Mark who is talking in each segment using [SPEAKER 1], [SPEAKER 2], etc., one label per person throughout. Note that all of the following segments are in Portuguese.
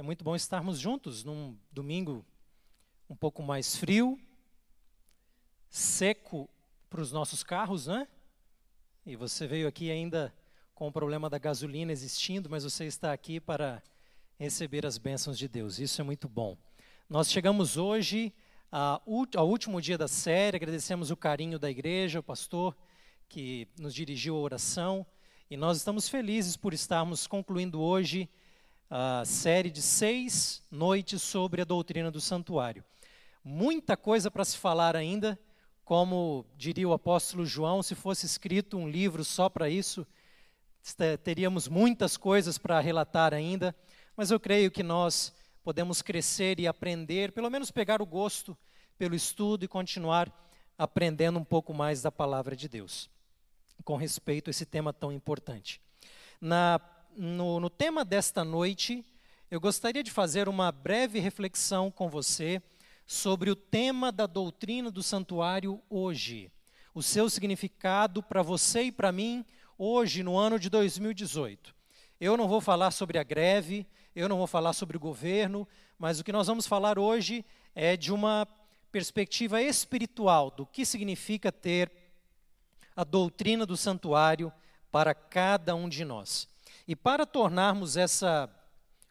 [SPEAKER 1] É muito bom estarmos juntos num domingo um pouco mais frio, seco para os nossos carros, né? E você veio aqui ainda com o problema da gasolina existindo, mas você está aqui para receber as bênçãos de Deus. Isso é muito bom. Nós chegamos hoje ao último dia da série, agradecemos o carinho da igreja, o pastor que nos dirigiu a oração, e nós estamos felizes por estarmos concluindo hoje a série de seis noites sobre a doutrina do santuário. Muita coisa para se falar ainda, como diria o apóstolo João, se fosse escrito um livro só para isso, teríamos muitas coisas para relatar ainda, mas eu creio que nós podemos crescer e aprender, pelo menos pegar o gosto pelo estudo e continuar aprendendo um pouco mais da palavra de Deus, com respeito a esse tema tão importante. Na no, no tema desta noite, eu gostaria de fazer uma breve reflexão com você sobre o tema da doutrina do santuário hoje, o seu significado para você e para mim hoje, no ano de 2018. Eu não vou falar sobre a greve, eu não vou falar sobre o governo, mas o que nós vamos falar hoje é de uma perspectiva espiritual do que significa ter a doutrina do santuário para cada um de nós. E para tornarmos essa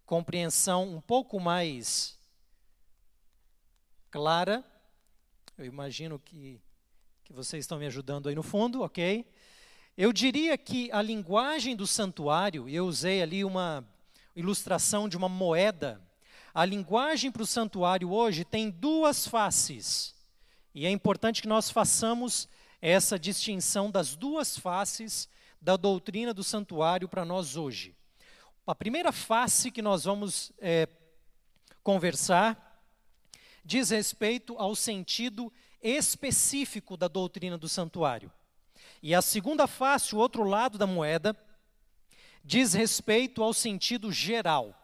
[SPEAKER 1] compreensão um pouco mais clara, eu imagino que, que vocês estão me ajudando aí no fundo, ok? Eu diria que a linguagem do santuário, eu usei ali uma ilustração de uma moeda. A linguagem para o santuário hoje tem duas faces. E é importante que nós façamos essa distinção das duas faces da doutrina do santuário para nós hoje. A primeira face que nós vamos é, conversar diz respeito ao sentido específico da doutrina do santuário. E a segunda face, o outro lado da moeda, diz respeito ao sentido geral.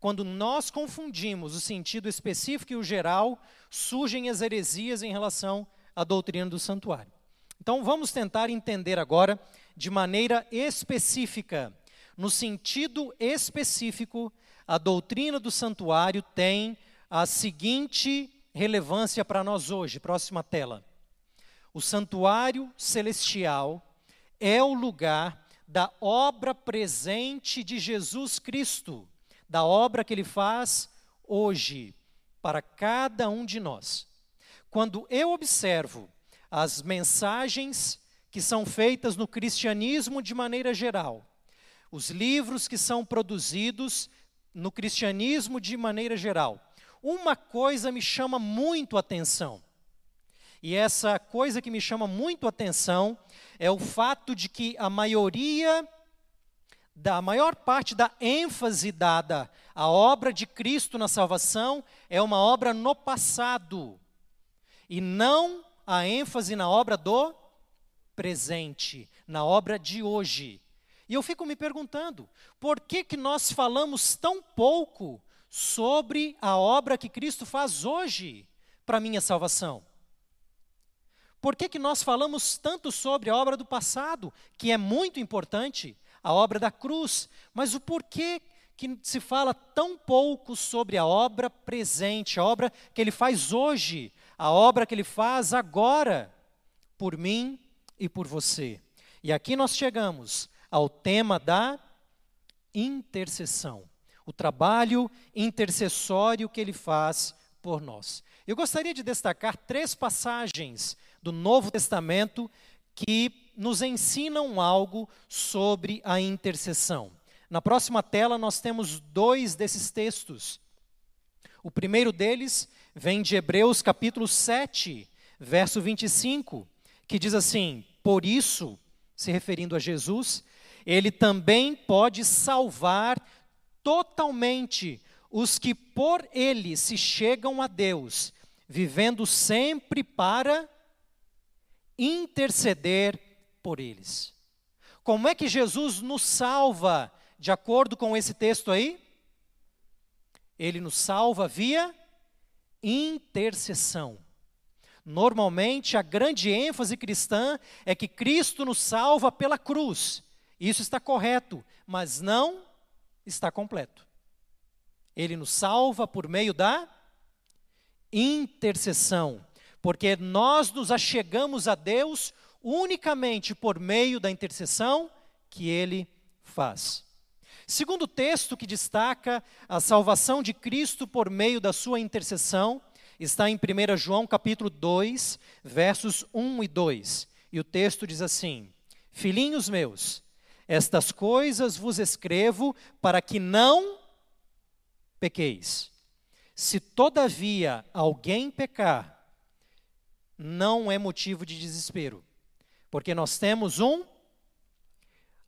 [SPEAKER 1] Quando nós confundimos o sentido específico e o geral, surgem as heresias em relação à doutrina do santuário. Então vamos tentar entender agora de maneira específica. No sentido específico, a doutrina do santuário tem a seguinte relevância para nós hoje. Próxima tela. O santuário celestial é o lugar da obra presente de Jesus Cristo, da obra que ele faz hoje para cada um de nós. Quando eu observo as mensagens que são feitas no cristianismo de maneira geral, os livros que são produzidos no cristianismo de maneira geral, uma coisa me chama muito atenção. E essa coisa que me chama muito atenção é o fato de que a maioria da maior parte da ênfase dada à obra de Cristo na salvação é uma obra no passado e não a ênfase na obra do presente, na obra de hoje. E eu fico me perguntando, por que que nós falamos tão pouco sobre a obra que Cristo faz hoje para minha salvação? Por que que nós falamos tanto sobre a obra do passado, que é muito importante, a obra da cruz, mas o porquê que se fala tão pouco sobre a obra presente, a obra que ele faz hoje, a obra que ele faz agora por mim e por você. E aqui nós chegamos ao tema da intercessão, o trabalho intercessório que ele faz por nós. Eu gostaria de destacar três passagens do Novo Testamento que nos ensinam algo sobre a intercessão. Na próxima tela nós temos dois desses textos. O primeiro deles vem de Hebreus capítulo 7, verso 25, que diz assim: por isso, se referindo a Jesus, ele também pode salvar totalmente os que por ele se chegam a Deus, vivendo sempre para interceder por eles. Como é que Jesus nos salva, de acordo com esse texto aí? Ele nos salva via intercessão. Normalmente, a grande ênfase cristã é que Cristo nos salva pela cruz. Isso está correto, mas não está completo. Ele nos salva por meio da intercessão, porque nós nos achegamos a Deus unicamente por meio da intercessão que ele faz. Segundo texto que destaca a salvação de Cristo por meio da sua intercessão, está em 1 João capítulo 2, versos 1 e 2. E o texto diz assim: Filhinhos meus, estas coisas vos escrevo para que não pequeis. Se todavia alguém pecar, não é motivo de desespero, porque nós temos um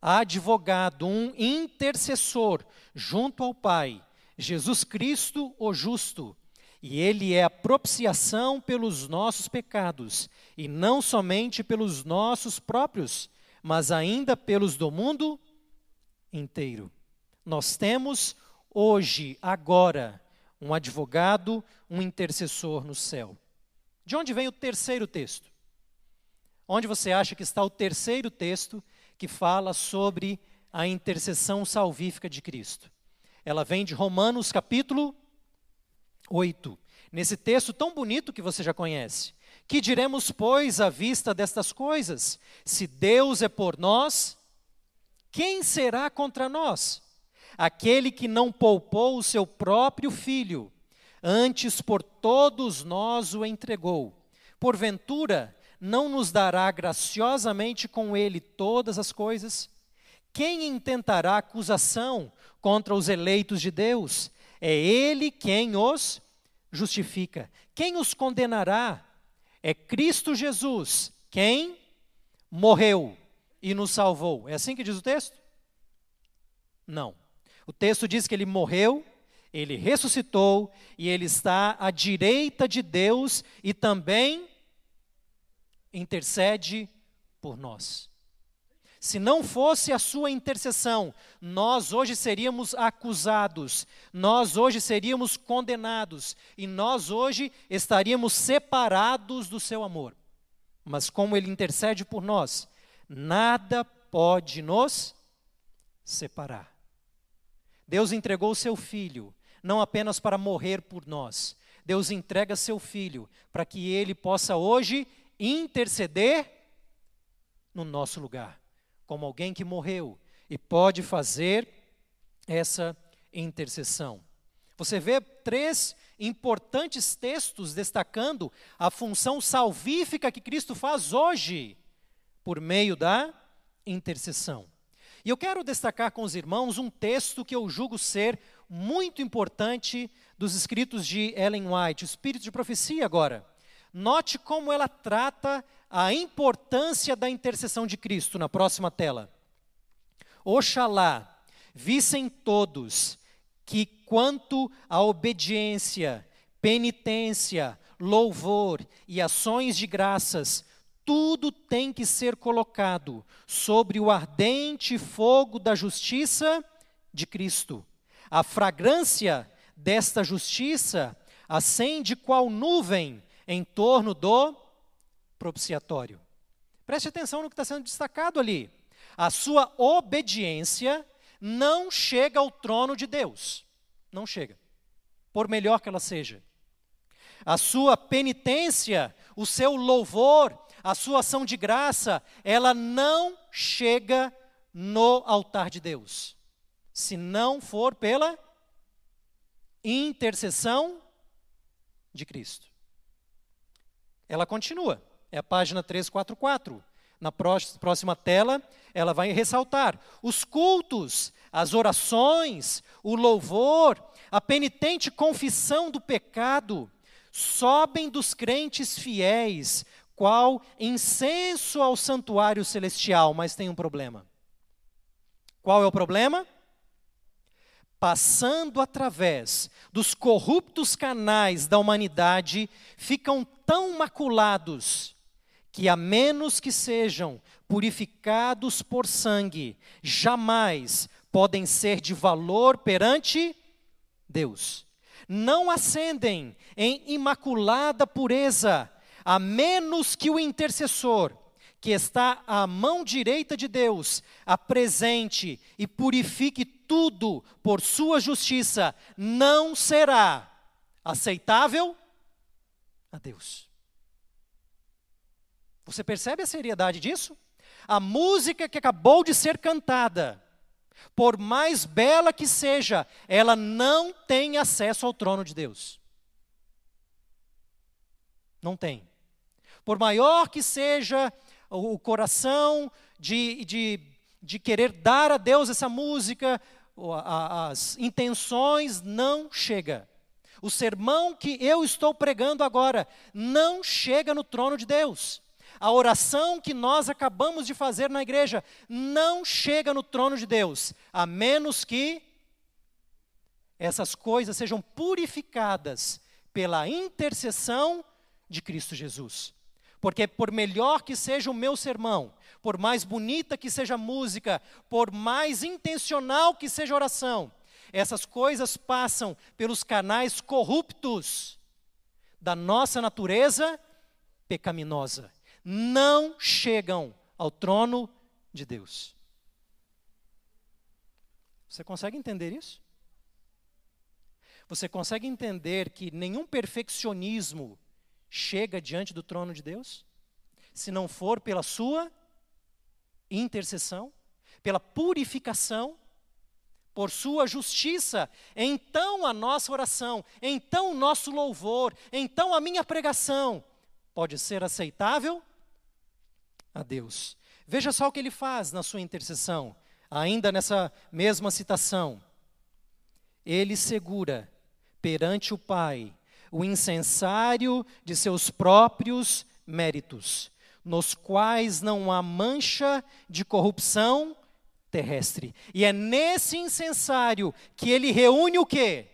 [SPEAKER 1] advogado, um intercessor junto ao Pai, Jesus Cristo, o justo, e ele é a propiciação pelos nossos pecados, e não somente pelos nossos próprios, mas ainda pelos do mundo inteiro. Nós temos hoje, agora, um advogado, um intercessor no céu. De onde vem o terceiro texto? Onde você acha que está o terceiro texto que fala sobre a intercessão salvífica de Cristo? Ela vem de Romanos capítulo 8. Nesse texto tão bonito que você já conhece. Que diremos, pois, à vista destas coisas? Se Deus é por nós, quem será contra nós? aquele que não poupou o seu próprio filho, antes por todos nós o entregou. Porventura, não nos dará graciosamente com ele todas as coisas? Quem intentará acusação contra os eleitos de Deus? É ele quem os justifica. Quem os condenará? É Cristo Jesus, quem morreu e nos salvou. É assim que diz o texto? Não. O texto diz que ele morreu, ele ressuscitou e ele está à direita de Deus e também intercede por nós. Se não fosse a sua intercessão, nós hoje seríamos acusados, nós hoje seríamos condenados e nós hoje estaríamos separados do seu amor. Mas como ele intercede por nós, nada pode nos separar. Deus entregou seu filho, não apenas para morrer por nós. Deus entrega seu filho para que ele possa hoje interceder no nosso lugar, como alguém que morreu e pode fazer essa intercessão. Você vê três importantes textos destacando a função salvífica que Cristo faz hoje por meio da intercessão. E eu quero destacar com os irmãos um texto que eu julgo ser muito importante dos escritos de Ellen White, o Espírito de Profecia agora. Note como ela trata a importância da intercessão de Cristo na próxima tela. Oxalá vissem todos que, quanto à obediência, penitência, louvor e ações de graças, tudo tem que ser colocado sobre o ardente fogo da justiça de Cristo. A fragrância desta justiça acende qual nuvem em torno do propiciatório. Preste atenção no que está sendo destacado ali. A sua obediência não chega ao trono de Deus. Não chega. Por melhor que ela seja. A sua penitência, o seu louvor, a sua ação de graça, ela não chega no altar de Deus, se não for pela intercessão de Cristo. Ela continua, é a página 344. Na próxima tela, ela vai ressaltar os cultos, as orações, o louvor, a penitente confissão do pecado sobem dos crentes fiéis qual incenso ao santuário celestial, mas tem um problema. Qual é o problema? Passando através dos corruptos canais da humanidade, ficam tão maculados que, a menos que sejam purificados por sangue, jamais podem ser de valor perante Deus. Não ascendem em imaculada pureza, a menos que o intercessor, que está à mão direita de Deus, apresente e purifique tudo por sua justiça não será aceitável a Deus. Você percebe a seriedade disso? A música que acabou de ser cantada, por mais bela que seja, ela não tem acesso ao trono de Deus. Não tem. Por maior que seja o coração de, de, de querer dar a Deus essa música, as intenções não chega. O sermão que eu estou pregando agora não chega no trono de Deus. A oração que nós acabamos de fazer na igreja não chega no trono de Deus, a menos que essas coisas sejam purificadas pela intercessão de Cristo Jesus. Porque por melhor que seja o meu sermão, por mais bonita que seja a música, por mais intencional que seja a oração, essas coisas passam pelos canais corruptos da nossa natureza pecaminosa. Não chegam ao trono de Deus. Você consegue entender isso? Você consegue entender que nenhum perfeccionismo chega diante do trono de Deus? Se não for pela sua intercessão, pela purificação, por sua justiça, então a nossa oração, então o nosso louvor, então a minha pregação pode ser aceitável a Deus. Veja só o que ele faz na sua intercessão, ainda nessa mesma citação. Ele segura perante o Pai o incensário de seus próprios méritos, nos quais não há mancha de corrupção terrestre. E é nesse incensário que ele reúne o quê?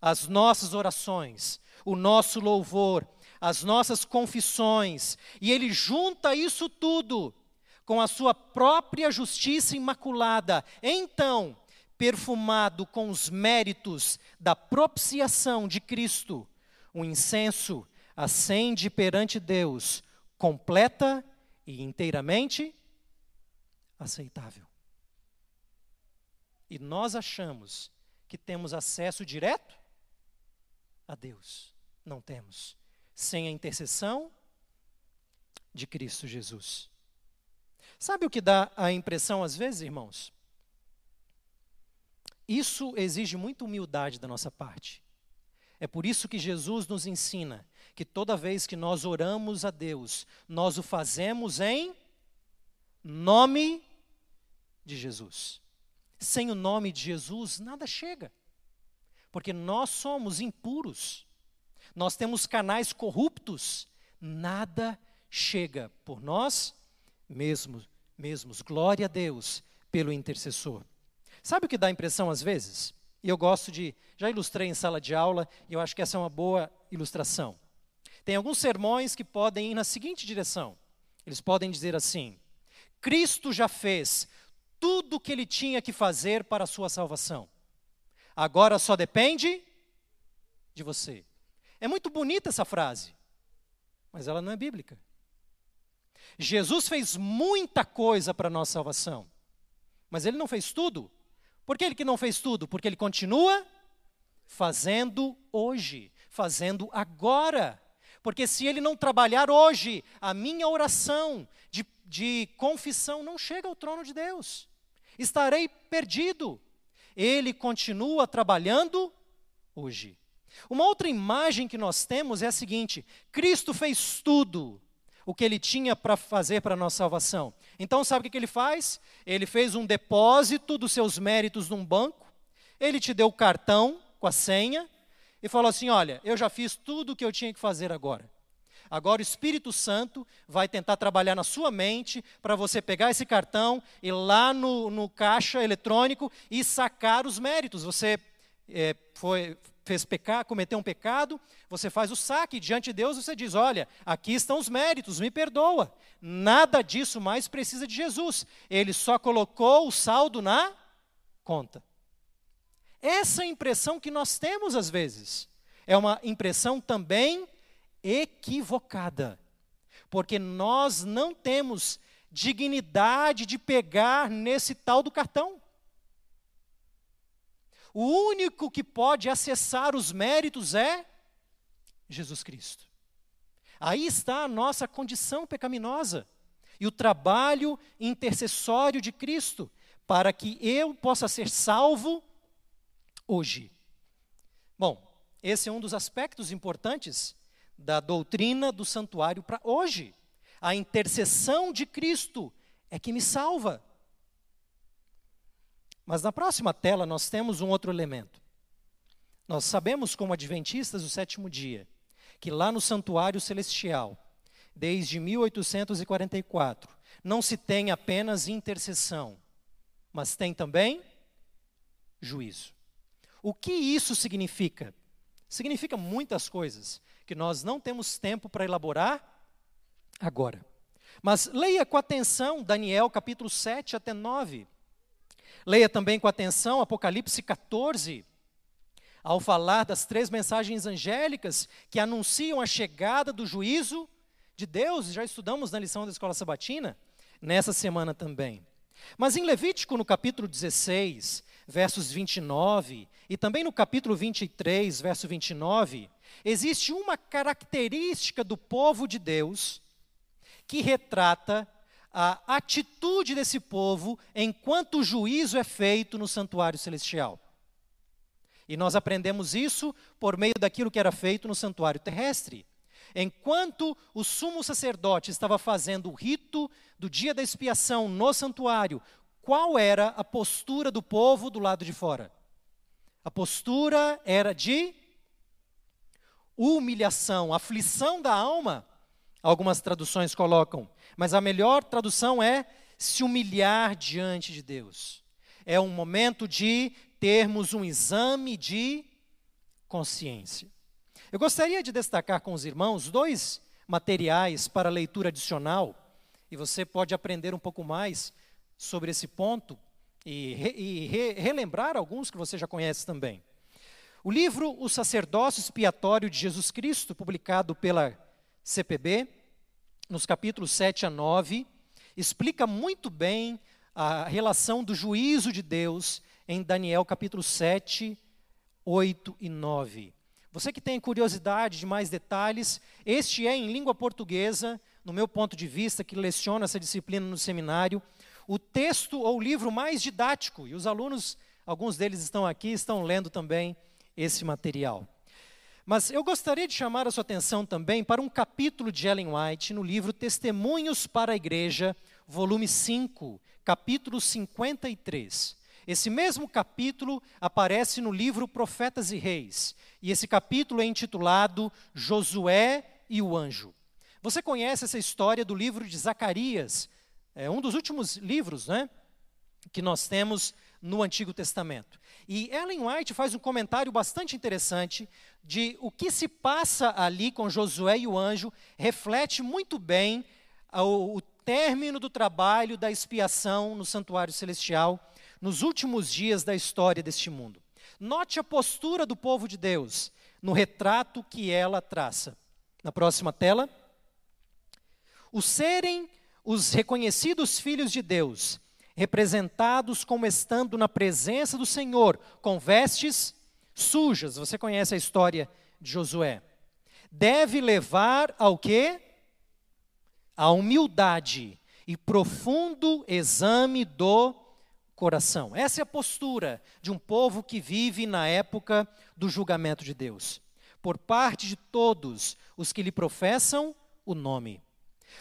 [SPEAKER 1] As nossas orações, o nosso louvor, as nossas confissões, e ele junta isso tudo com a sua própria justiça imaculada. Então, perfumado com os méritos da propiciação de Cristo, o incenso acende perante Deus, completa e inteiramente aceitável. E nós achamos que temos acesso direto a Deus. Não temos. Sem a intercessão de Cristo Jesus. Sabe o que dá a impressão às vezes, irmãos? Isso exige muita humildade da nossa parte. É por isso que Jesus nos ensina que toda vez que nós oramos a Deus, nós o fazemos em nome de Jesus. Sem o nome de Jesus, nada chega. Porque nós somos impuros. Nós temos canais corruptos. Nada chega por nós mesmos. mesmos. Glória a Deus pelo intercessor. Sabe o que dá impressão às vezes? E eu gosto de. Já ilustrei em sala de aula, e eu acho que essa é uma boa ilustração. Tem alguns sermões que podem ir na seguinte direção. Eles podem dizer assim: Cristo já fez tudo o que ele tinha que fazer para a sua salvação. Agora só depende de você. É muito bonita essa frase, mas ela não é bíblica. Jesus fez muita coisa para a nossa salvação, mas ele não fez tudo. Por que ele que não fez tudo? Porque ele continua fazendo hoje, fazendo agora. Porque se ele não trabalhar hoje, a minha oração de, de confissão não chega ao trono de Deus. Estarei perdido. Ele continua trabalhando hoje. Uma outra imagem que nós temos é a seguinte: Cristo fez tudo o que ele tinha para fazer para a nossa salvação. Então, sabe o que ele faz? Ele fez um depósito dos seus méritos num banco, ele te deu o cartão com a senha e falou assim: Olha, eu já fiz tudo o que eu tinha que fazer agora. Agora o Espírito Santo vai tentar trabalhar na sua mente para você pegar esse cartão e lá no, no caixa eletrônico e sacar os méritos. Você é, foi, fez pecar, cometeu um pecado, você faz o saque diante de Deus, você diz: "Olha, aqui estão os méritos, me perdoa". Nada disso mais precisa de Jesus. Ele só colocou o saldo na conta. Essa impressão que nós temos às vezes é uma impressão também equivocada. Porque nós não temos dignidade de pegar nesse tal do cartão. O único que pode acessar os méritos é Jesus Cristo. Aí está a nossa condição pecaminosa e o trabalho intercessório de Cristo para que eu possa ser salvo hoje. Bom, esse é um dos aspectos importantes da doutrina do santuário para hoje. A intercessão de Cristo é que me salva. Mas na próxima tela nós temos um outro elemento. Nós sabemos, como adventistas do sétimo dia, que lá no santuário celestial, desde 1844, não se tem apenas intercessão, mas tem também juízo. O que isso significa? Significa muitas coisas que nós não temos tempo para elaborar agora. Mas leia com atenção Daniel capítulo 7 até 9. Leia também com atenção Apocalipse 14, ao falar das três mensagens angélicas que anunciam a chegada do juízo de Deus, já estudamos na lição da escola sabatina, nessa semana também. Mas em Levítico, no capítulo 16, versos 29, e também no capítulo 23, verso 29, existe uma característica do povo de Deus que retrata a atitude desse povo enquanto o juízo é feito no santuário celestial. E nós aprendemos isso por meio daquilo que era feito no santuário terrestre. Enquanto o sumo sacerdote estava fazendo o rito do dia da expiação no santuário, qual era a postura do povo do lado de fora? A postura era de humilhação, aflição da alma, algumas traduções colocam. Mas a melhor tradução é se humilhar diante de Deus. É um momento de termos um exame de consciência. Eu gostaria de destacar com os irmãos dois materiais para leitura adicional, e você pode aprender um pouco mais sobre esse ponto e, re, e re, relembrar alguns que você já conhece também. O livro O Sacerdócio Expiatório de Jesus Cristo, publicado pela CPB, nos capítulos 7 a 9, explica muito bem a relação do juízo de Deus em Daniel capítulo 7, 8 e 9. Você que tem curiosidade de mais detalhes, este é em língua portuguesa, no meu ponto de vista, que leciono essa disciplina no seminário, o texto ou livro mais didático, e os alunos, alguns deles estão aqui, estão lendo também esse material. Mas eu gostaria de chamar a sua atenção também para um capítulo de Ellen White no livro Testemunhos para a Igreja, volume 5, capítulo 53. Esse mesmo capítulo aparece no livro Profetas e Reis, e esse capítulo é intitulado Josué e o Anjo. Você conhece essa história do livro de Zacarias, é um dos últimos livros né, que nós temos no Antigo Testamento. E Ellen White faz um comentário bastante interessante de o que se passa ali com Josué e o anjo, reflete muito bem o, o término do trabalho da expiação no santuário celestial nos últimos dias da história deste mundo. Note a postura do povo de Deus no retrato que ela traça. Na próxima tela. Os serem os reconhecidos filhos de Deus representados como estando na presença do Senhor, com vestes sujas. Você conhece a história de Josué. Deve levar ao quê? A humildade e profundo exame do coração. Essa é a postura de um povo que vive na época do julgamento de Deus, por parte de todos os que lhe professam o nome.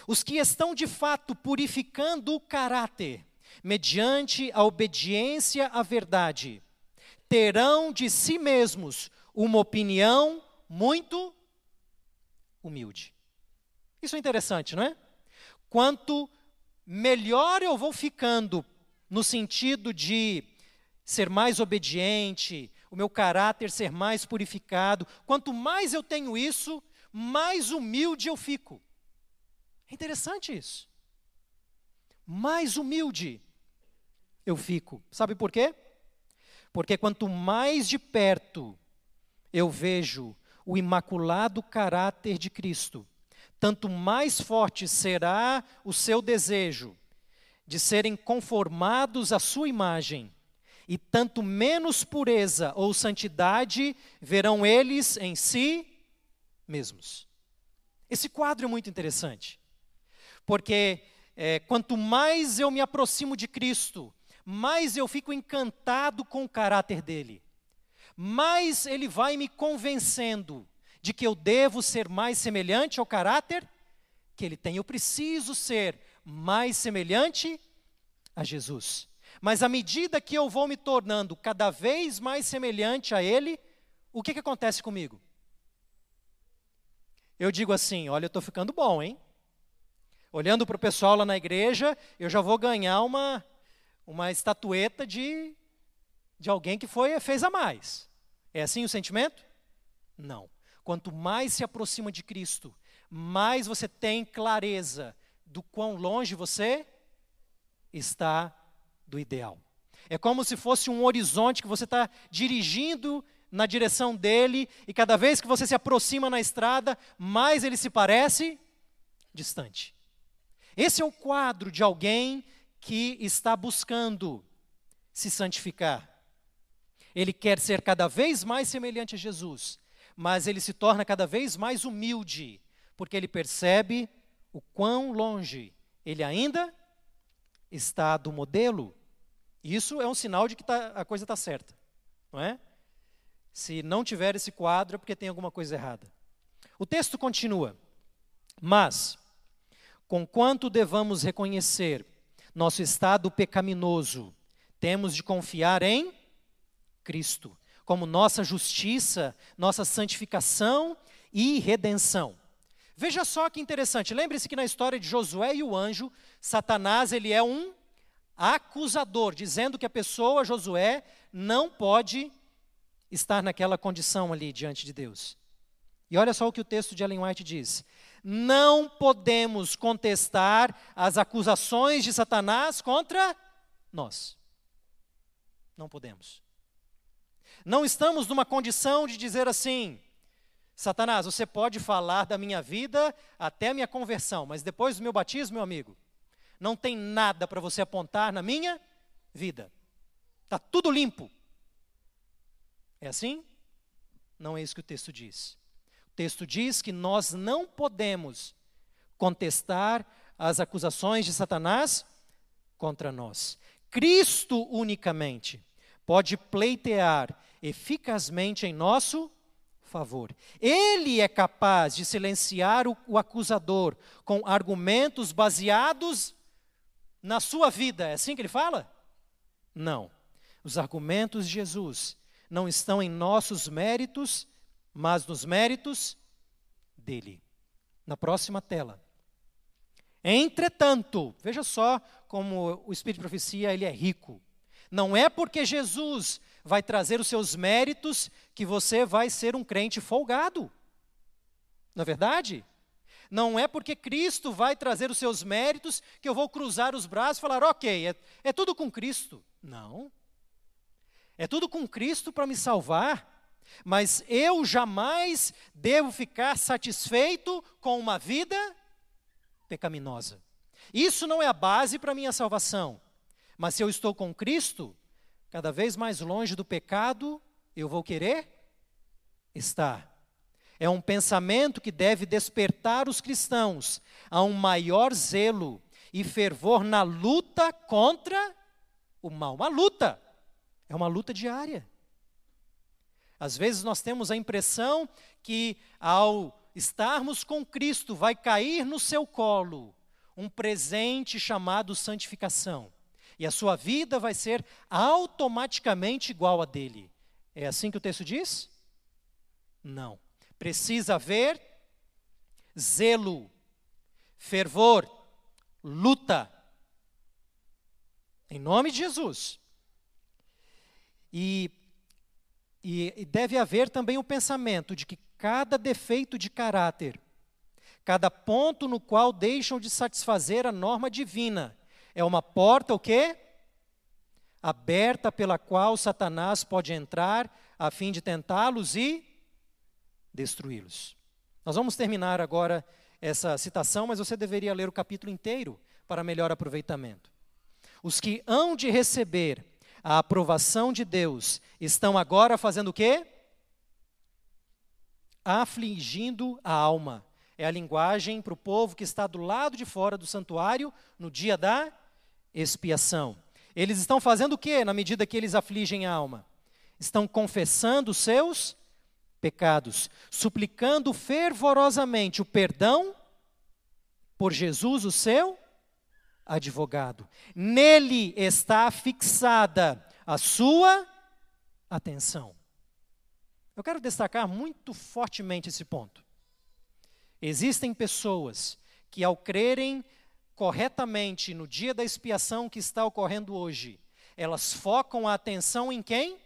[SPEAKER 1] Os que estão de fato purificando o caráter mediante a obediência à verdade, terão de si mesmos uma opinião muito humilde. Isso é interessante, não é? Quanto melhor eu vou ficando no sentido de ser mais obediente, o meu caráter ser mais purificado, quanto mais eu tenho isso, mais humilde eu fico. É interessante isso mais humilde eu fico. Sabe por quê? Porque quanto mais de perto eu vejo o imaculado caráter de Cristo, tanto mais forte será o seu desejo de serem conformados à sua imagem e tanto menos pureza ou santidade verão eles em si mesmos. Esse quadro é muito interessante, porque é, quanto mais eu me aproximo de Cristo, mais eu fico encantado com o caráter dele, mais ele vai me convencendo de que eu devo ser mais semelhante ao caráter que ele tem. Eu preciso ser mais semelhante a Jesus. Mas à medida que eu vou me tornando cada vez mais semelhante a ele, o que, que acontece comigo? Eu digo assim: olha, eu estou ficando bom, hein? Olhando para o pessoal lá na igreja, eu já vou ganhar uma, uma estatueta de, de alguém que foi fez a mais. É assim o sentimento? Não. Quanto mais se aproxima de Cristo, mais você tem clareza do quão longe você está do ideal. É como se fosse um horizonte que você está dirigindo na direção dele, e cada vez que você se aproxima na estrada, mais ele se parece distante. Esse é o quadro de alguém que está buscando se santificar. Ele quer ser cada vez mais semelhante a Jesus, mas ele se torna cada vez mais humilde, porque ele percebe o quão longe ele ainda está do modelo. Isso é um sinal de que tá, a coisa está certa, não é? Se não tiver esse quadro é porque tem alguma coisa errada. O texto continua. Mas, conquanto devamos reconhecer nosso estado pecaminoso, temos de confiar em Cristo, como nossa justiça, nossa santificação e redenção. Veja só que interessante, lembre-se que na história de Josué e o anjo, Satanás ele é um acusador, dizendo que a pessoa, Josué, não pode estar naquela condição ali diante de Deus. E olha só o que o texto de Ellen White diz: Não podemos contestar as acusações de Satanás contra nós. Não podemos. Não estamos numa condição de dizer assim: Satanás, você pode falar da minha vida até a minha conversão, mas depois do meu batismo, meu amigo, não tem nada para você apontar na minha vida. Está tudo limpo. É assim? Não é isso que o texto diz. Texto diz que nós não podemos contestar as acusações de Satanás contra nós. Cristo unicamente pode pleitear eficazmente em nosso favor. Ele é capaz de silenciar o, o acusador com argumentos baseados na sua vida. É assim que ele fala? Não. Os argumentos de Jesus não estão em nossos méritos, mas nos méritos dele. Na próxima tela. Entretanto, veja só como o Espírito de Profecia ele é rico. Não é porque Jesus vai trazer os seus méritos que você vai ser um crente folgado. Não é verdade? Não é porque Cristo vai trazer os seus méritos que eu vou cruzar os braços e falar, ok, é, é tudo com Cristo. Não. É tudo com Cristo para me salvar. Mas eu jamais devo ficar satisfeito com uma vida pecaminosa. Isso não é a base para a minha salvação. Mas se eu estou com Cristo, cada vez mais longe do pecado, eu vou querer estar. É um pensamento que deve despertar os cristãos a um maior zelo e fervor na luta contra o mal. Uma luta. É uma luta diária. Às vezes nós temos a impressão que ao estarmos com Cristo vai cair no seu colo um presente chamado santificação. E a sua vida vai ser automaticamente igual a dele. É assim que o texto diz? Não. Precisa haver zelo, fervor, luta. Em nome de Jesus. E, e, e deve haver também o pensamento de que cada defeito de caráter, cada ponto no qual deixam de satisfazer a norma divina, é uma porta o quê? Aberta pela qual Satanás pode entrar a fim de tentá-los e destruí-los. Nós vamos terminar agora essa citação, mas você deveria ler o capítulo inteiro para melhor aproveitamento. Os que hão de receber a aprovação de Deus, estão agora fazendo o quê? Afligindo a alma. É a linguagem para o povo que está do lado de fora do santuário no dia da expiação. Eles estão fazendo o que na medida que eles afligem a alma? Estão confessando os seus pecados, suplicando fervorosamente o perdão por Jesus, o seu advogado. Nele está fixada a sua atenção. Eu quero destacar muito fortemente esse ponto. Existem pessoas que, ao crerem corretamente no dia da expiação que está ocorrendo hoje, elas focam a atenção em quem?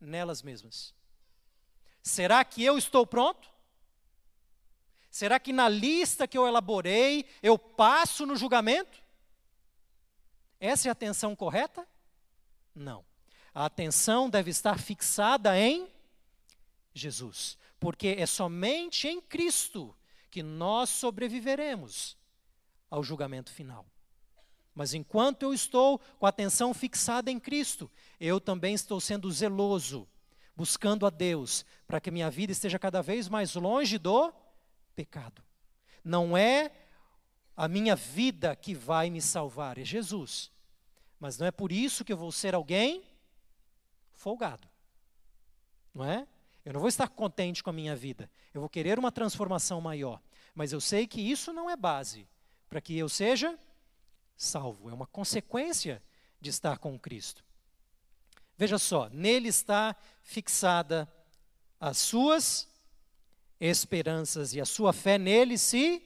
[SPEAKER 1] Nelas mesmas. Será que eu estou pronto? Será que na lista que eu elaborei eu passo no julgamento? Essa é a atenção correta? Não. A atenção deve estar fixada em Jesus, porque é somente em Cristo que nós sobreviveremos ao julgamento final. Mas enquanto eu estou com a atenção fixada em Cristo, eu também estou sendo zeloso, buscando a Deus, para que minha vida esteja cada vez mais longe do pecado. Não é a minha vida que vai me salvar, é Jesus. Mas não é por isso que eu vou ser alguém folgado. Não é? Eu não vou estar contente com a minha vida. Eu vou querer uma transformação maior. Mas eu sei que isso não é base para que eu seja salvo. É uma consequência de estar com Cristo. Veja só, nele está fixada as suas esperanças e a sua fé nele se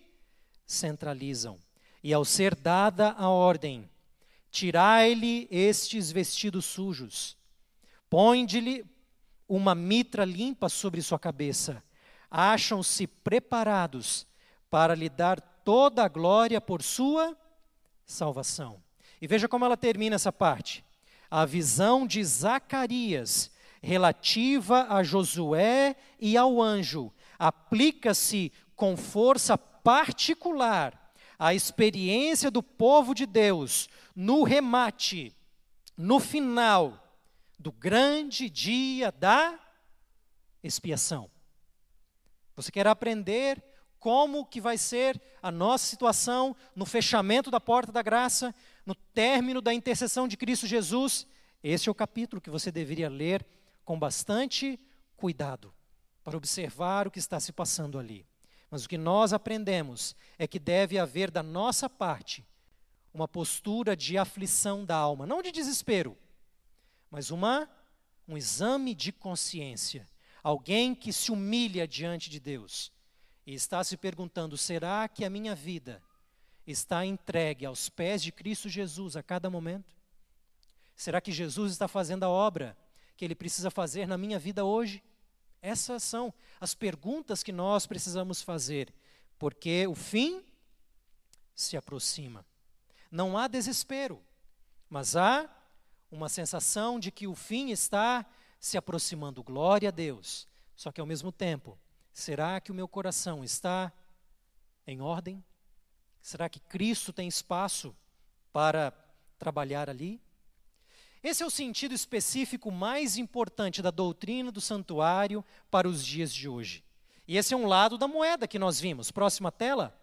[SPEAKER 1] centralizam. E ao ser dada a ordem, tirai-lhe estes vestidos sujos, põe-lhe uma mitra limpa sobre sua cabeça, acham-se preparados para lhe dar toda a glória por sua salvação. E veja como ela termina essa parte. A visão de Zacarias relativa a Josué e ao anjo aplica-se com força particular à experiência do povo de Deus no remate, no final do grande dia da expiação. Você quer aprender como que vai ser a nossa situação no fechamento da porta da graça, no término da intercessão de Cristo Jesus. Esse é o capítulo que você deveria ler com bastante cuidado, para observar o que está se passando ali. Mas o que nós aprendemos é que deve haver da nossa parte uma postura de aflição da alma, não de desespero, mas uma um exame de consciência, alguém que se humilha diante de Deus e está se perguntando: será que a minha vida está entregue aos pés de Cristo Jesus a cada momento? Será que Jesus está fazendo a obra que ele precisa fazer na minha vida hoje? Essas são as perguntas que nós precisamos fazer, porque o fim se aproxima. Não há desespero, mas há uma sensação de que o fim está se aproximando. Glória a Deus. Só que ao mesmo tempo, Será que o meu coração está em ordem? Será que Cristo tem espaço para trabalhar ali? Esse é o sentido específico mais importante da doutrina do santuário para os dias de hoje. E esse é um lado da moeda que nós vimos. Próxima tela.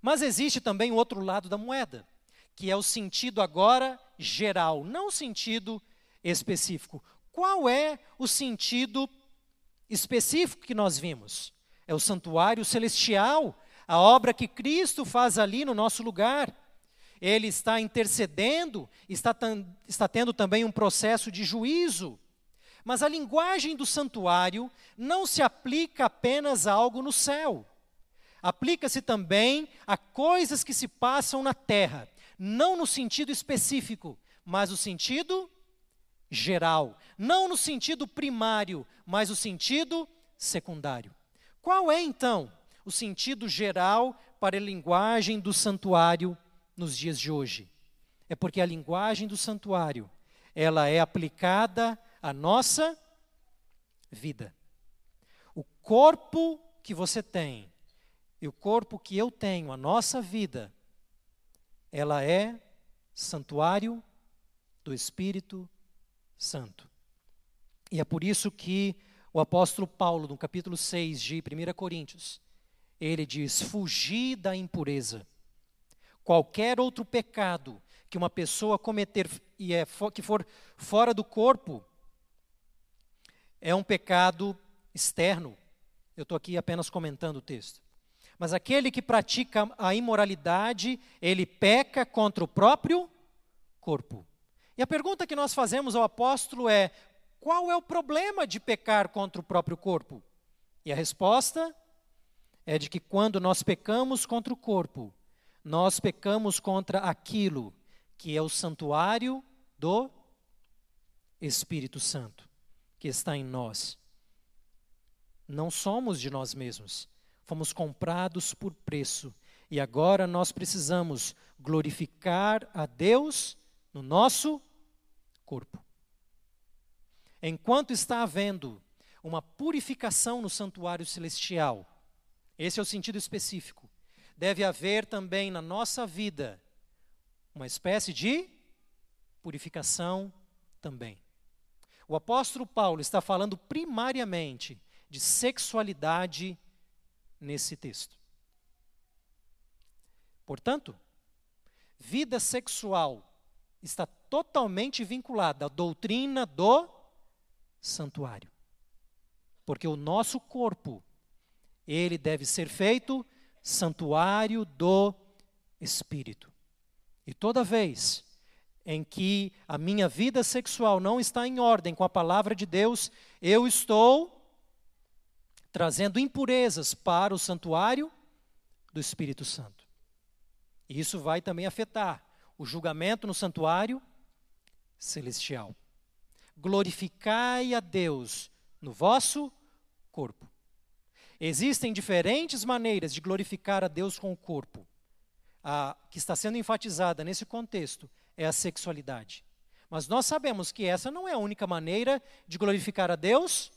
[SPEAKER 1] Mas existe também o outro lado da moeda, que é o sentido agora geral, não o sentido específico. Qual é o sentido específico que nós vimos. É o santuário celestial, a obra que Cristo faz ali no nosso lugar. Ele está intercedendo, está, está tendo também um processo de juízo. Mas a linguagem do santuário não se aplica apenas a algo no céu. Aplica-se também a coisas que se passam na terra, não no sentido específico, mas no sentido geral, não no sentido primário, mas no sentido secundário. Qual é então o sentido geral para a linguagem do santuário nos dias de hoje? É porque a linguagem do santuário, ela é aplicada à nossa vida. O corpo que você tem e o corpo que eu tenho, a nossa vida, ela é santuário do Espírito Santo. E é por isso que o apóstolo Paulo, no capítulo 6 de 1 Coríntios, ele diz: fugir da impureza. Qualquer outro pecado que uma pessoa cometer e é que for fora do corpo é um pecado externo. Eu estou aqui apenas comentando o texto. Mas aquele que pratica a imoralidade, ele peca contra o próprio corpo. E a pergunta que nós fazemos ao apóstolo é: qual é o problema de pecar contra o próprio corpo? E a resposta é de que quando nós pecamos contra o corpo, nós pecamos contra aquilo que é o santuário do Espírito Santo, que está em nós. Não somos de nós mesmos, fomos comprados por preço e agora nós precisamos glorificar a Deus no nosso corpo. Enquanto está havendo uma purificação no santuário celestial, esse é o sentido específico, deve haver também na nossa vida uma espécie de purificação também. O apóstolo Paulo está falando primariamente de sexualidade nesse texto. Portanto, vida sexual está totalmente vinculada à doutrina do santuário. Porque o nosso corpo, ele deve ser feito santuário do Espírito. E toda vez em que a minha vida sexual não está em ordem com a palavra de Deus, eu estou trazendo impurezas para o santuário do Espírito Santo. E isso vai também afetar o julgamento no santuário celestial. Glorificai a Deus no vosso corpo. Existem diferentes maneiras de glorificar a Deus com o corpo. A que está sendo enfatizada nesse contexto é a sexualidade. Mas nós sabemos que essa não é a única maneira de glorificar a Deus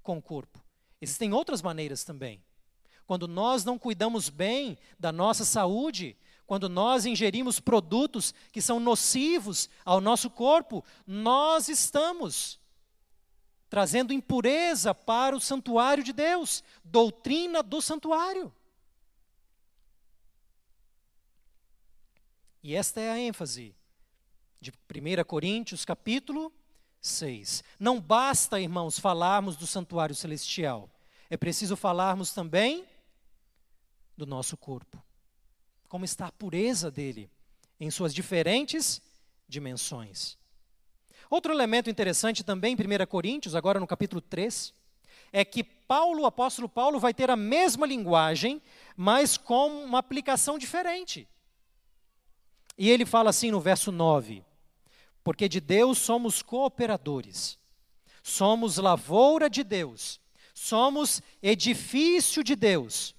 [SPEAKER 1] com o corpo. Existem outras maneiras também. Quando nós não cuidamos bem da nossa saúde, quando nós ingerimos produtos que são nocivos ao nosso corpo, nós estamos trazendo impureza para o santuário de Deus, doutrina do santuário. E esta é a ênfase de 1 Coríntios, capítulo 6. Não basta, irmãos, falarmos do santuário celestial. É preciso falarmos também do nosso corpo. Como está a pureza dele em suas diferentes dimensões. Outro elemento interessante também em 1 Coríntios, agora no capítulo 3, é que Paulo, o apóstolo Paulo, vai ter a mesma linguagem, mas com uma aplicação diferente. E ele fala assim no verso 9: Porque de Deus somos cooperadores, somos lavoura de Deus, somos edifício de Deus.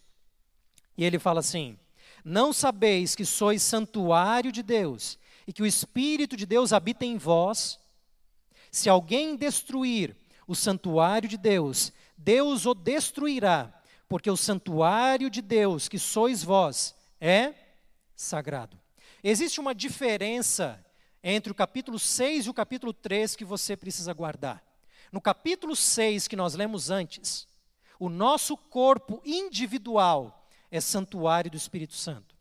[SPEAKER 1] E ele fala assim: Não sabeis que sois santuário de Deus e que o Espírito de Deus habita em vós? Se alguém destruir o santuário de Deus, Deus o destruirá, porque o santuário de Deus, que sois vós, é sagrado. Existe uma diferença entre o capítulo 6 e o capítulo 3 que você precisa guardar. No capítulo 6 que nós lemos antes, o nosso corpo individual é santuário do Espírito Santo.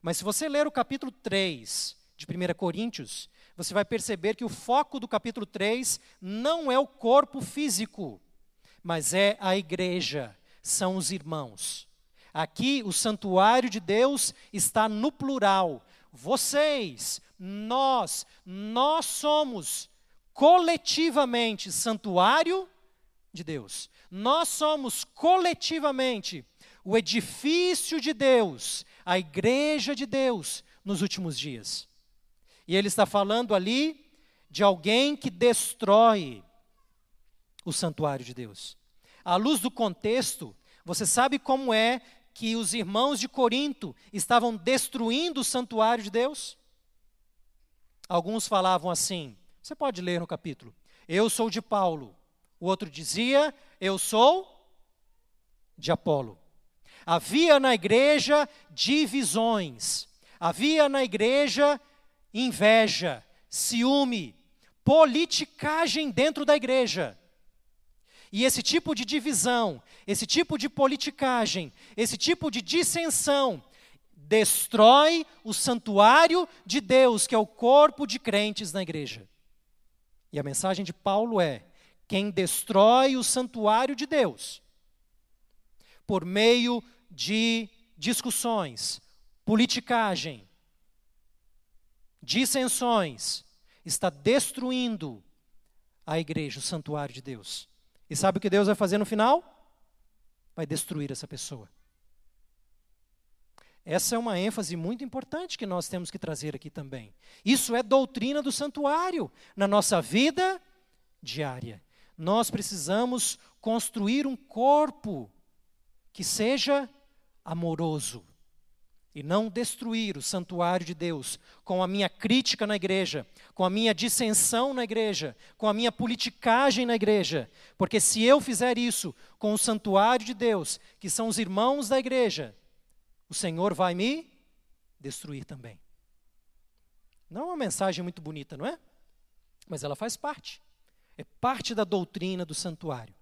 [SPEAKER 1] Mas se você ler o capítulo 3 de 1 Coríntios, você vai perceber que o foco do capítulo 3 não é o corpo físico, mas é a igreja, são os irmãos. Aqui o santuário de Deus está no plural, vocês, nós, nós somos coletivamente santuário de Deus. Nós somos coletivamente o edifício de Deus, a igreja de Deus nos últimos dias. E ele está falando ali de alguém que destrói o santuário de Deus. À luz do contexto, você sabe como é que os irmãos de Corinto estavam destruindo o santuário de Deus? Alguns falavam assim, você pode ler no capítulo. Eu sou de Paulo. O outro dizia, eu sou de Apolo. Havia na igreja divisões. Havia na igreja inveja, ciúme, politicagem dentro da igreja. E esse tipo de divisão, esse tipo de politicagem, esse tipo de dissensão, destrói o santuário de Deus, que é o corpo de crentes na igreja. E a mensagem de Paulo é: quem destrói o santuário de Deus, por meio de discussões, politicagem, dissensões, está destruindo a igreja, o santuário de Deus. E sabe o que Deus vai fazer no final? Vai destruir essa pessoa. Essa é uma ênfase muito importante que nós temos que trazer aqui também. Isso é doutrina do santuário na nossa vida diária. Nós precisamos construir um corpo que seja amoroso e não destruir o santuário de Deus com a minha crítica na igreja, com a minha dissensão na igreja, com a minha politicagem na igreja. Porque se eu fizer isso com o santuário de Deus, que são os irmãos da igreja, o Senhor vai me destruir também. Não é uma mensagem muito bonita, não é? Mas ela faz parte. É parte da doutrina do santuário.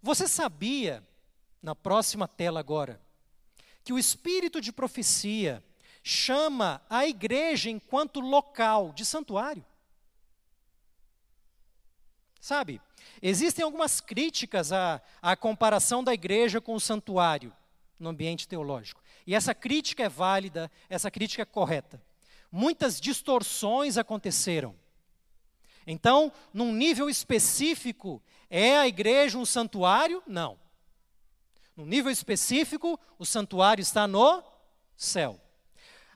[SPEAKER 1] Você sabia, na próxima tela agora, que o espírito de profecia chama a igreja enquanto local de santuário. Sabe, existem algumas críticas à, à comparação da igreja com o santuário no ambiente teológico. E essa crítica é válida, essa crítica é correta. Muitas distorções aconteceram. Então, num nível específico, é a igreja um santuário? Não. No nível específico, o santuário está no céu.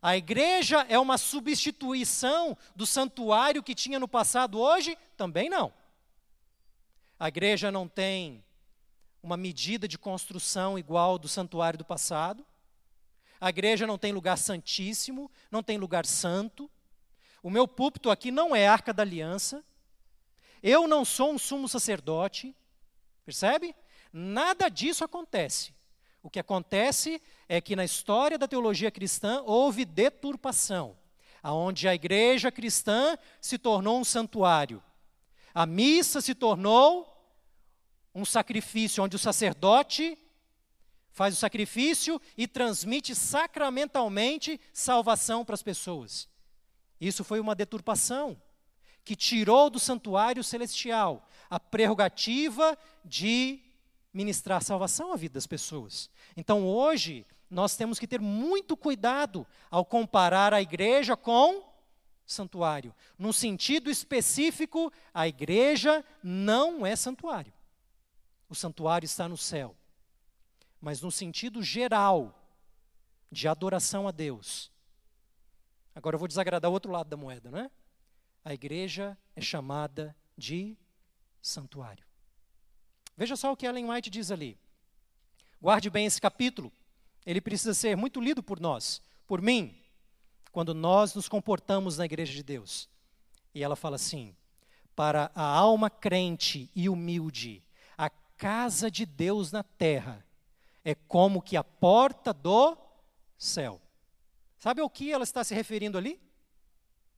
[SPEAKER 1] A igreja é uma substituição do santuário que tinha no passado hoje? Também não. A igreja não tem uma medida de construção igual do santuário do passado. A igreja não tem lugar santíssimo, não tem lugar santo. O meu púlpito aqui não é arca da aliança. Eu não sou um sumo sacerdote. Percebe? Nada disso acontece. O que acontece é que na história da teologia cristã houve deturpação, aonde a igreja cristã se tornou um santuário. A missa se tornou um sacrifício onde o sacerdote faz o sacrifício e transmite sacramentalmente salvação para as pessoas. Isso foi uma deturpação que tirou do santuário celestial a prerrogativa de ministrar salvação à vida das pessoas. Então hoje, nós temos que ter muito cuidado ao comparar a igreja com santuário. Num sentido específico, a igreja não é santuário. O santuário está no céu. Mas no sentido geral de adoração a Deus. Agora eu vou desagradar o outro lado da moeda, não é? A igreja é chamada de santuário. Veja só o que Ellen White diz ali. Guarde bem esse capítulo. Ele precisa ser muito lido por nós, por mim, quando nós nos comportamos na igreja de Deus. E ela fala assim: para a alma crente e humilde, a casa de Deus na terra é como que a porta do céu. Sabe ao que ela está se referindo ali?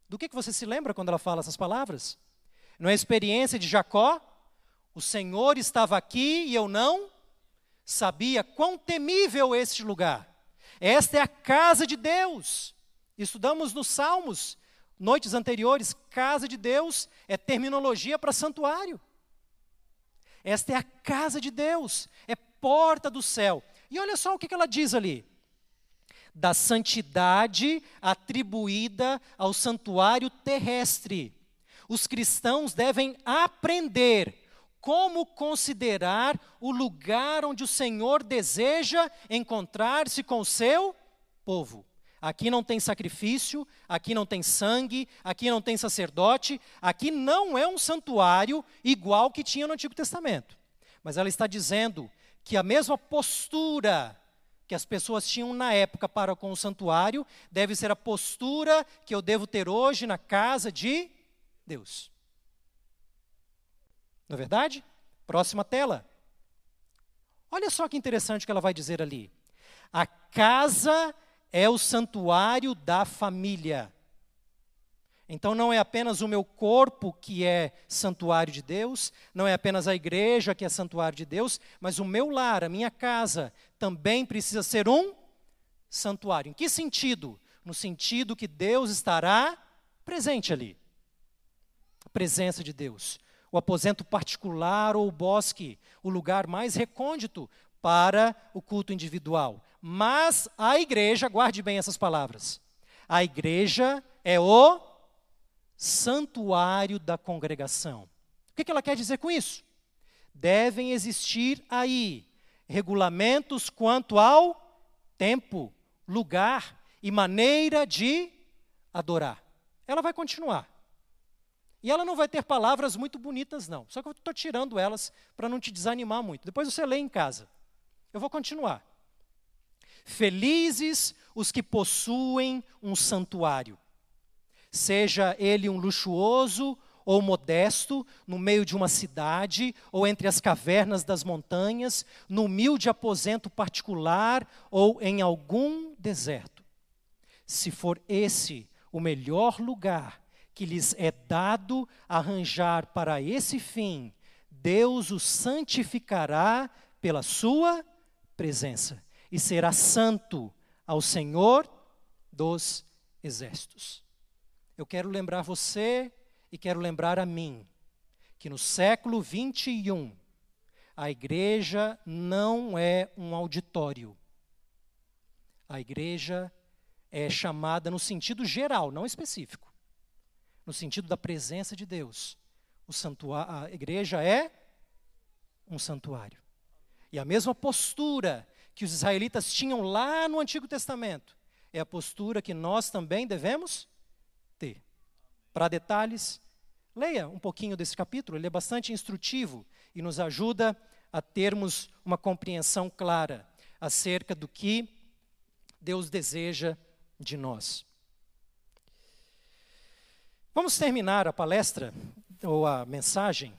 [SPEAKER 1] Do que, que você se lembra quando ela fala essas palavras? Não é a experiência de Jacó o Senhor estava aqui e eu não sabia quão temível este lugar. Esta é a casa de Deus. Estudamos nos Salmos, noites anteriores, casa de Deus é terminologia para santuário. Esta é a casa de Deus, é porta do céu. E olha só o que ela diz ali: da santidade atribuída ao santuário terrestre. Os cristãos devem aprender como considerar o lugar onde o Senhor deseja encontrar-se com o seu povo. Aqui não tem sacrifício, aqui não tem sangue, aqui não tem sacerdote, aqui não é um santuário igual que tinha no Antigo Testamento. Mas ela está dizendo que a mesma postura que as pessoas tinham na época para com o santuário deve ser a postura que eu devo ter hoje na casa de Deus. Não é verdade? Próxima tela. Olha só que interessante que ela vai dizer ali. A casa é o santuário da família. Então não é apenas o meu corpo que é santuário de Deus, não é apenas a igreja que é santuário de Deus, mas o meu lar, a minha casa, também precisa ser um santuário. Em que sentido? No sentido que Deus estará presente ali. A presença de Deus. O aposento particular ou o bosque, o lugar mais recôndito para o culto individual. Mas a igreja, guarde bem essas palavras. A igreja é o santuário da congregação. O que ela quer dizer com isso? Devem existir aí regulamentos quanto ao tempo, lugar e maneira de adorar. Ela vai continuar. E ela não vai ter palavras muito bonitas, não. Só que eu estou tirando elas para não te desanimar muito. Depois você lê em casa. Eu vou continuar. Felizes os que possuem um santuário seja ele um luxuoso ou modesto, no meio de uma cidade ou entre as cavernas das montanhas, no humilde aposento particular ou em algum deserto. Se for esse o melhor lugar que lhes é dado arranjar para esse fim, Deus os santificará pela sua presença e será santo ao Senhor dos exércitos. Eu quero lembrar você e quero lembrar a mim que no século 21 a igreja não é um auditório. A igreja é chamada no sentido geral, não específico. No sentido da presença de Deus. A igreja é um santuário. E a mesma postura que os israelitas tinham lá no Antigo Testamento é a postura que nós também devemos ter. Para detalhes, leia um pouquinho desse capítulo, ele é bastante instrutivo e nos ajuda a termos uma compreensão clara acerca do que Deus deseja de nós. Vamos terminar a palestra ou a mensagem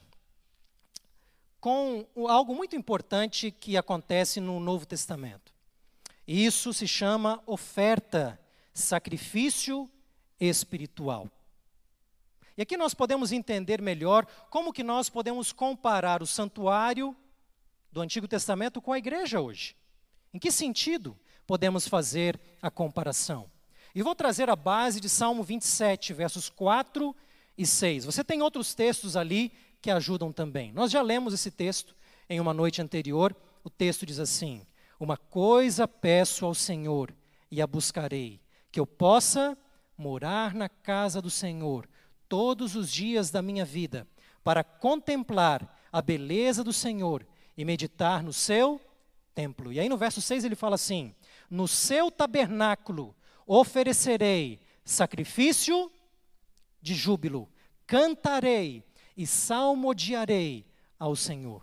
[SPEAKER 1] com algo muito importante que acontece no Novo Testamento. Isso se chama oferta, sacrifício espiritual. E aqui nós podemos entender melhor como que nós podemos comparar o santuário do Antigo Testamento com a igreja hoje. Em que sentido podemos fazer a comparação? E vou trazer a base de Salmo 27, versos 4 e 6. Você tem outros textos ali que ajudam também. Nós já lemos esse texto em uma noite anterior. O texto diz assim: Uma coisa peço ao Senhor e a buscarei, que eu possa morar na casa do Senhor todos os dias da minha vida, para contemplar a beleza do Senhor e meditar no seu templo. E aí no verso 6 ele fala assim: No seu tabernáculo oferecerei sacrifício de júbilo, cantarei e salmodiarei ao Senhor.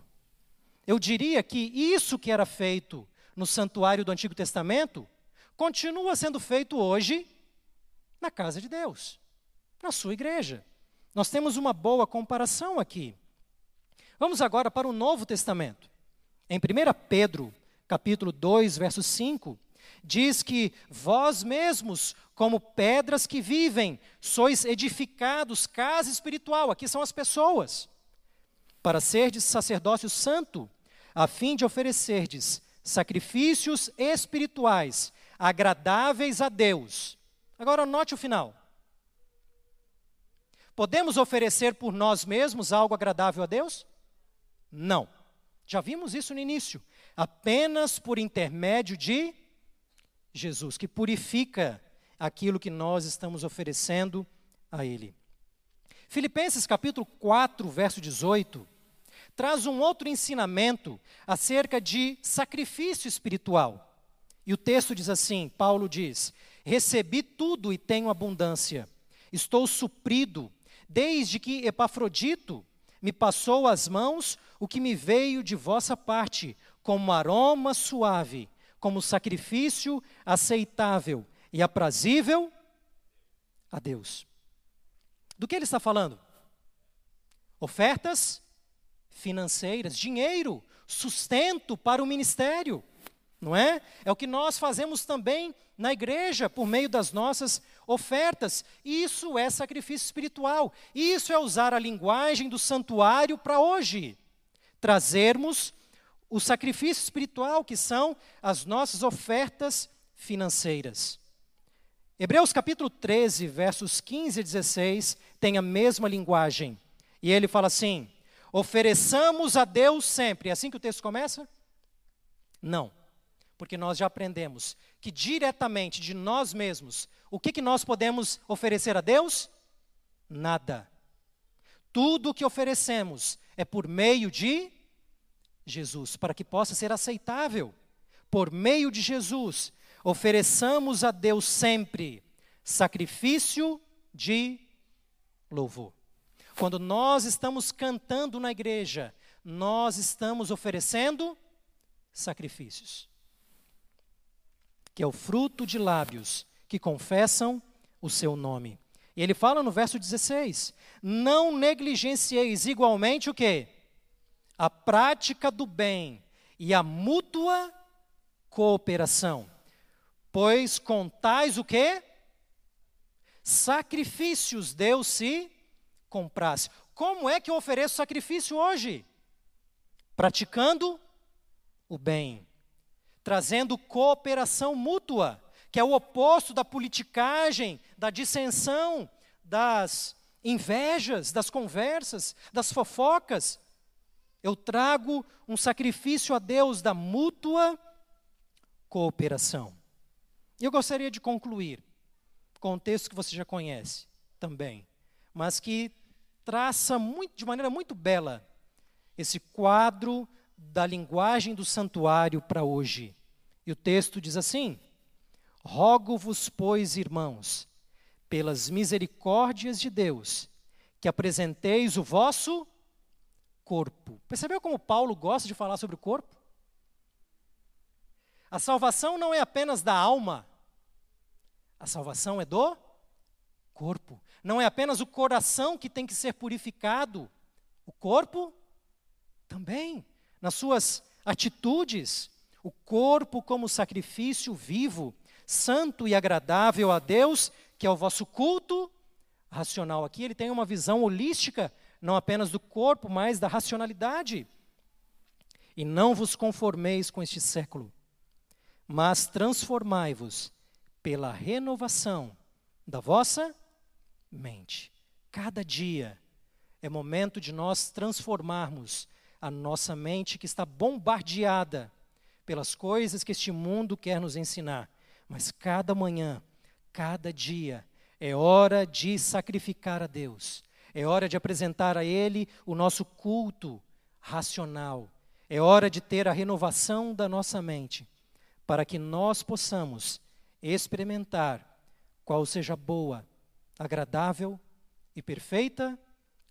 [SPEAKER 1] Eu diria que isso que era feito no santuário do Antigo Testamento continua sendo feito hoje na casa de Deus, na sua igreja. Nós temos uma boa comparação aqui. Vamos agora para o Novo Testamento. Em 1 Pedro, capítulo 2, verso 5, diz que vós mesmos, como pedras que vivem, sois edificados casa espiritual, aqui são as pessoas, para serdes sacerdócio santo, a fim de oferecerdes sacrifícios espirituais agradáveis a Deus Agora note o final. Podemos oferecer por nós mesmos algo agradável a Deus? Não. Já vimos isso no início. Apenas por intermédio de Jesus, que purifica aquilo que nós estamos oferecendo a Ele. Filipenses capítulo 4, verso 18, traz um outro ensinamento acerca de sacrifício espiritual. E o texto diz assim: Paulo diz: Recebi tudo e tenho abundância. Estou suprido, desde que Epafrodito me passou às mãos o que me veio de vossa parte, como aroma suave, como sacrifício aceitável e aprazível a Deus. Do que ele está falando? Ofertas financeiras, dinheiro, sustento para o ministério, não é? É o que nós fazemos também na igreja por meio das nossas ofertas. Isso é sacrifício espiritual. Isso é usar a linguagem do santuário para hoje. Trazermos o sacrifício espiritual, que são as nossas ofertas financeiras. Hebreus capítulo 13, versos 15 e 16, tem a mesma linguagem. E ele fala assim: ofereçamos a Deus sempre. É assim que o texto começa? Não. Porque nós já aprendemos que diretamente de nós mesmos, o que, que nós podemos oferecer a Deus? Nada. Tudo o que oferecemos é por meio de Jesus, para que possa ser aceitável. Por meio de Jesus, ofereçamos a Deus sempre sacrifício de louvor. Quando nós estamos cantando na igreja, nós estamos oferecendo sacrifícios, que é o fruto de lábios que confessam o seu nome. E ele fala no verso 16: Não negligencieis igualmente o que? A prática do bem e a mútua cooperação Pois com tais o quê? Sacrifícios Deus se comprasse. Como é que eu ofereço sacrifício hoje? Praticando o bem, trazendo cooperação mútua, que é o oposto da politicagem, da dissensão, das invejas, das conversas, das fofocas. Eu trago um sacrifício a Deus da mútua cooperação. E eu gostaria de concluir com um texto que você já conhece também, mas que traça muito, de maneira muito bela esse quadro da linguagem do santuário para hoje. E o texto diz assim: Rogo-vos, pois, irmãos, pelas misericórdias de Deus, que apresenteis o vosso corpo. Percebeu como Paulo gosta de falar sobre o corpo? A salvação não é apenas da alma, a salvação é do corpo. Não é apenas o coração que tem que ser purificado, o corpo também, nas suas atitudes, o corpo como sacrifício vivo, santo e agradável a Deus, que é o vosso culto racional. Aqui ele tem uma visão holística, não apenas do corpo, mas da racionalidade. E não vos conformeis com este século, mas transformai-vos pela renovação da vossa mente. Cada dia é momento de nós transformarmos a nossa mente que está bombardeada pelas coisas que este mundo quer nos ensinar. Mas cada manhã, cada dia, é hora de sacrificar a Deus. É hora de apresentar a Ele o nosso culto racional. É hora de ter a renovação da nossa mente para que nós possamos experimentar qual seja boa, agradável e perfeita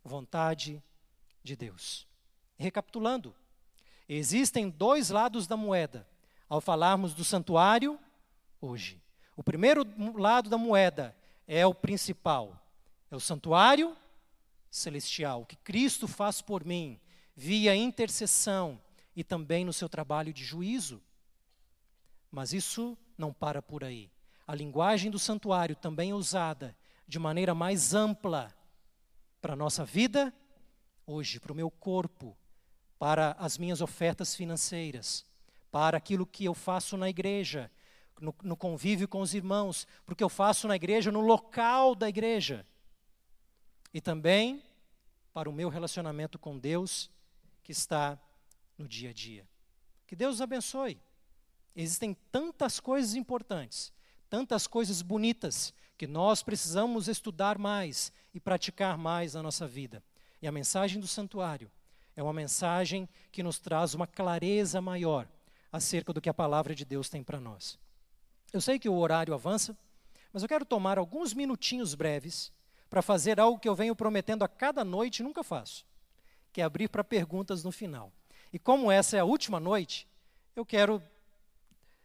[SPEAKER 1] vontade de Deus. Recapitulando, existem dois lados da moeda ao falarmos do santuário hoje. O primeiro lado da moeda é o principal, é o santuário celestial, que Cristo faz por mim, via intercessão e também no seu trabalho de juízo. Mas isso não para por aí. A linguagem do santuário também é usada de maneira mais ampla para a nossa vida hoje, para o meu corpo, para as minhas ofertas financeiras, para aquilo que eu faço na igreja, no, no convívio com os irmãos, porque eu faço na igreja, no local da igreja. E também para o meu relacionamento com Deus, que está no dia a dia. Que Deus os abençoe. Existem tantas coisas importantes, tantas coisas bonitas, que nós precisamos estudar mais e praticar mais na nossa vida. E a mensagem do santuário é uma mensagem que nos traz uma clareza maior acerca do que a palavra de Deus tem para nós. Eu sei que o horário avança, mas eu quero tomar alguns minutinhos breves para fazer algo que eu venho prometendo a cada noite e nunca faço, que é abrir para perguntas no final. E como essa é a última noite, eu quero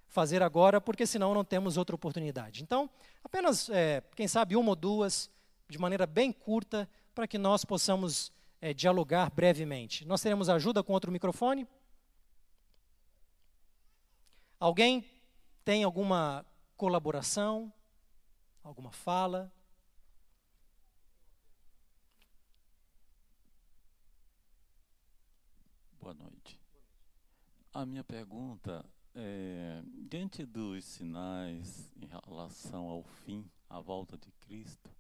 [SPEAKER 1] fazer agora, porque senão não temos outra oportunidade. Então, apenas, é, quem sabe, uma ou duas, de maneira bem curta, para que nós possamos é, dialogar brevemente. Nós teremos ajuda com outro microfone? Alguém tem alguma colaboração? Alguma fala?
[SPEAKER 2] Boa noite. A minha pergunta é: diante dos sinais em relação ao fim, à volta de Cristo,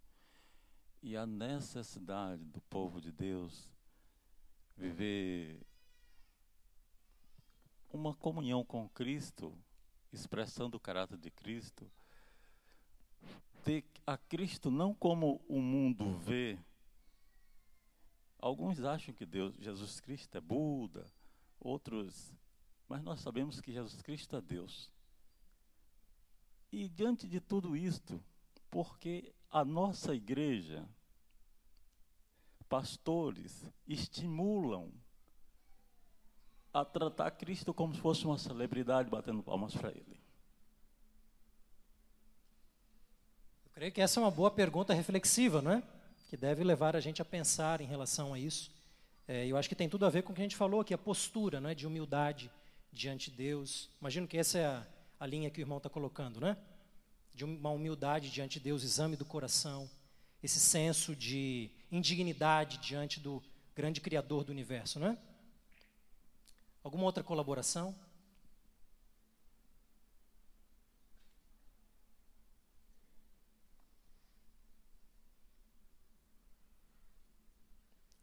[SPEAKER 2] e a necessidade do povo de Deus viver uma comunhão com Cristo, expressando o caráter de Cristo, ter a Cristo não como o mundo vê. Alguns acham que Deus, Jesus Cristo é Buda, outros, mas nós sabemos que Jesus Cristo é Deus. E diante de tudo isto, porque a nossa igreja, pastores, estimulam a tratar Cristo como se fosse uma celebridade batendo palmas para Ele?
[SPEAKER 1] Eu creio que essa é uma boa pergunta reflexiva, não é? Que deve levar a gente a pensar em relação a isso. É, eu acho que tem tudo a ver com o que a gente falou aqui, a postura não é? de humildade diante de Deus. Imagino que essa é a, a linha que o irmão está colocando, né? De uma humildade diante de Deus, exame do coração, esse senso de indignidade diante do grande Criador do universo, não é? Alguma outra colaboração?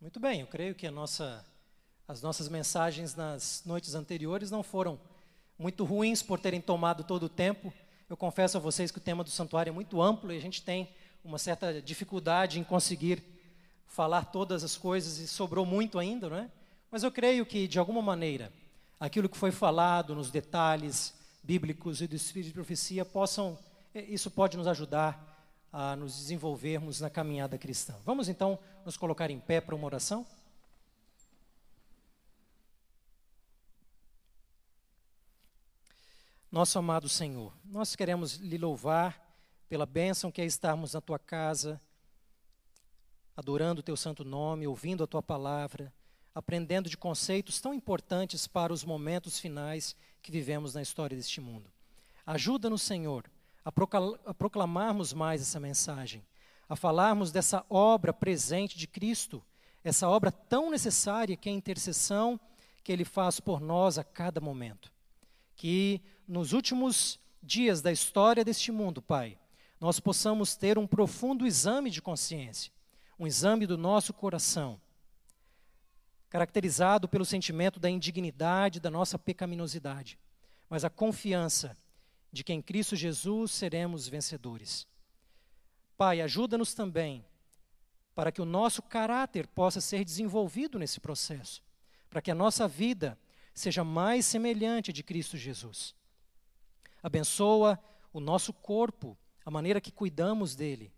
[SPEAKER 1] Muito bem, eu creio que nossa, as nossas mensagens nas noites anteriores não foram muito ruins por terem tomado todo o tempo. Eu confesso a vocês que o tema do santuário é muito amplo e a gente tem uma certa dificuldade em conseguir falar todas as coisas e sobrou muito ainda, não é? Mas eu creio que, de alguma maneira, aquilo que foi falado nos detalhes bíblicos e do Espírito de profecia possam, eh, isso pode nos ajudar a nos desenvolvermos na caminhada cristã. Vamos então nos colocar em pé para uma oração? Nosso amado Senhor, nós queremos lhe louvar pela bênção que é estarmos na tua casa, adorando o teu santo nome, ouvindo a tua palavra, aprendendo de conceitos tão importantes para os momentos finais que vivemos na história deste mundo. Ajuda-nos, Senhor, a proclamarmos mais essa mensagem, a falarmos dessa obra presente de Cristo, essa obra tão necessária que é a intercessão que Ele faz por nós a cada momento. Que nos últimos dias da história deste mundo, Pai, nós possamos ter um profundo exame de consciência, um exame do nosso coração caracterizado pelo sentimento da indignidade da nossa pecaminosidade, mas a confiança de que em Cristo Jesus seremos vencedores. Pai, ajuda-nos também para que o nosso caráter possa ser desenvolvido nesse processo, para que a nossa vida seja mais semelhante de Cristo Jesus. Abençoa o nosso corpo, a maneira que cuidamos dele.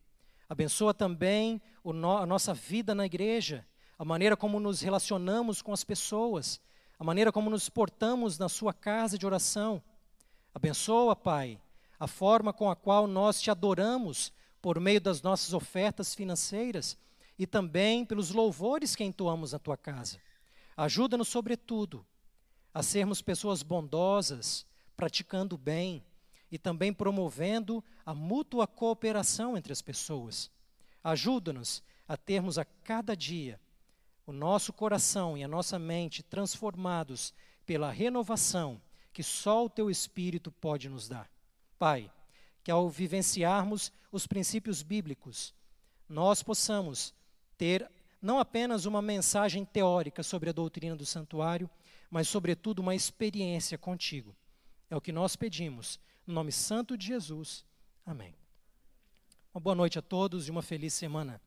[SPEAKER 1] Abençoa também a nossa vida na igreja, a maneira como nos relacionamos com as pessoas, a maneira como nos portamos na sua casa de oração. Abençoa, Pai, a forma com a qual nós te adoramos por meio das nossas ofertas financeiras e também pelos louvores que entoamos na tua casa. Ajuda-nos, sobretudo, a sermos pessoas bondosas, praticando bem e também promovendo a mútua cooperação entre as pessoas. Ajuda-nos a termos a cada dia o nosso coração e a nossa mente transformados pela renovação que só o teu Espírito pode nos dar. Pai, que ao vivenciarmos os princípios bíblicos, nós possamos ter não apenas uma mensagem teórica sobre a doutrina do santuário, mas, sobretudo, uma experiência contigo. É o que nós pedimos, no nome santo de Jesus. Amém. Uma boa noite a todos e uma feliz semana.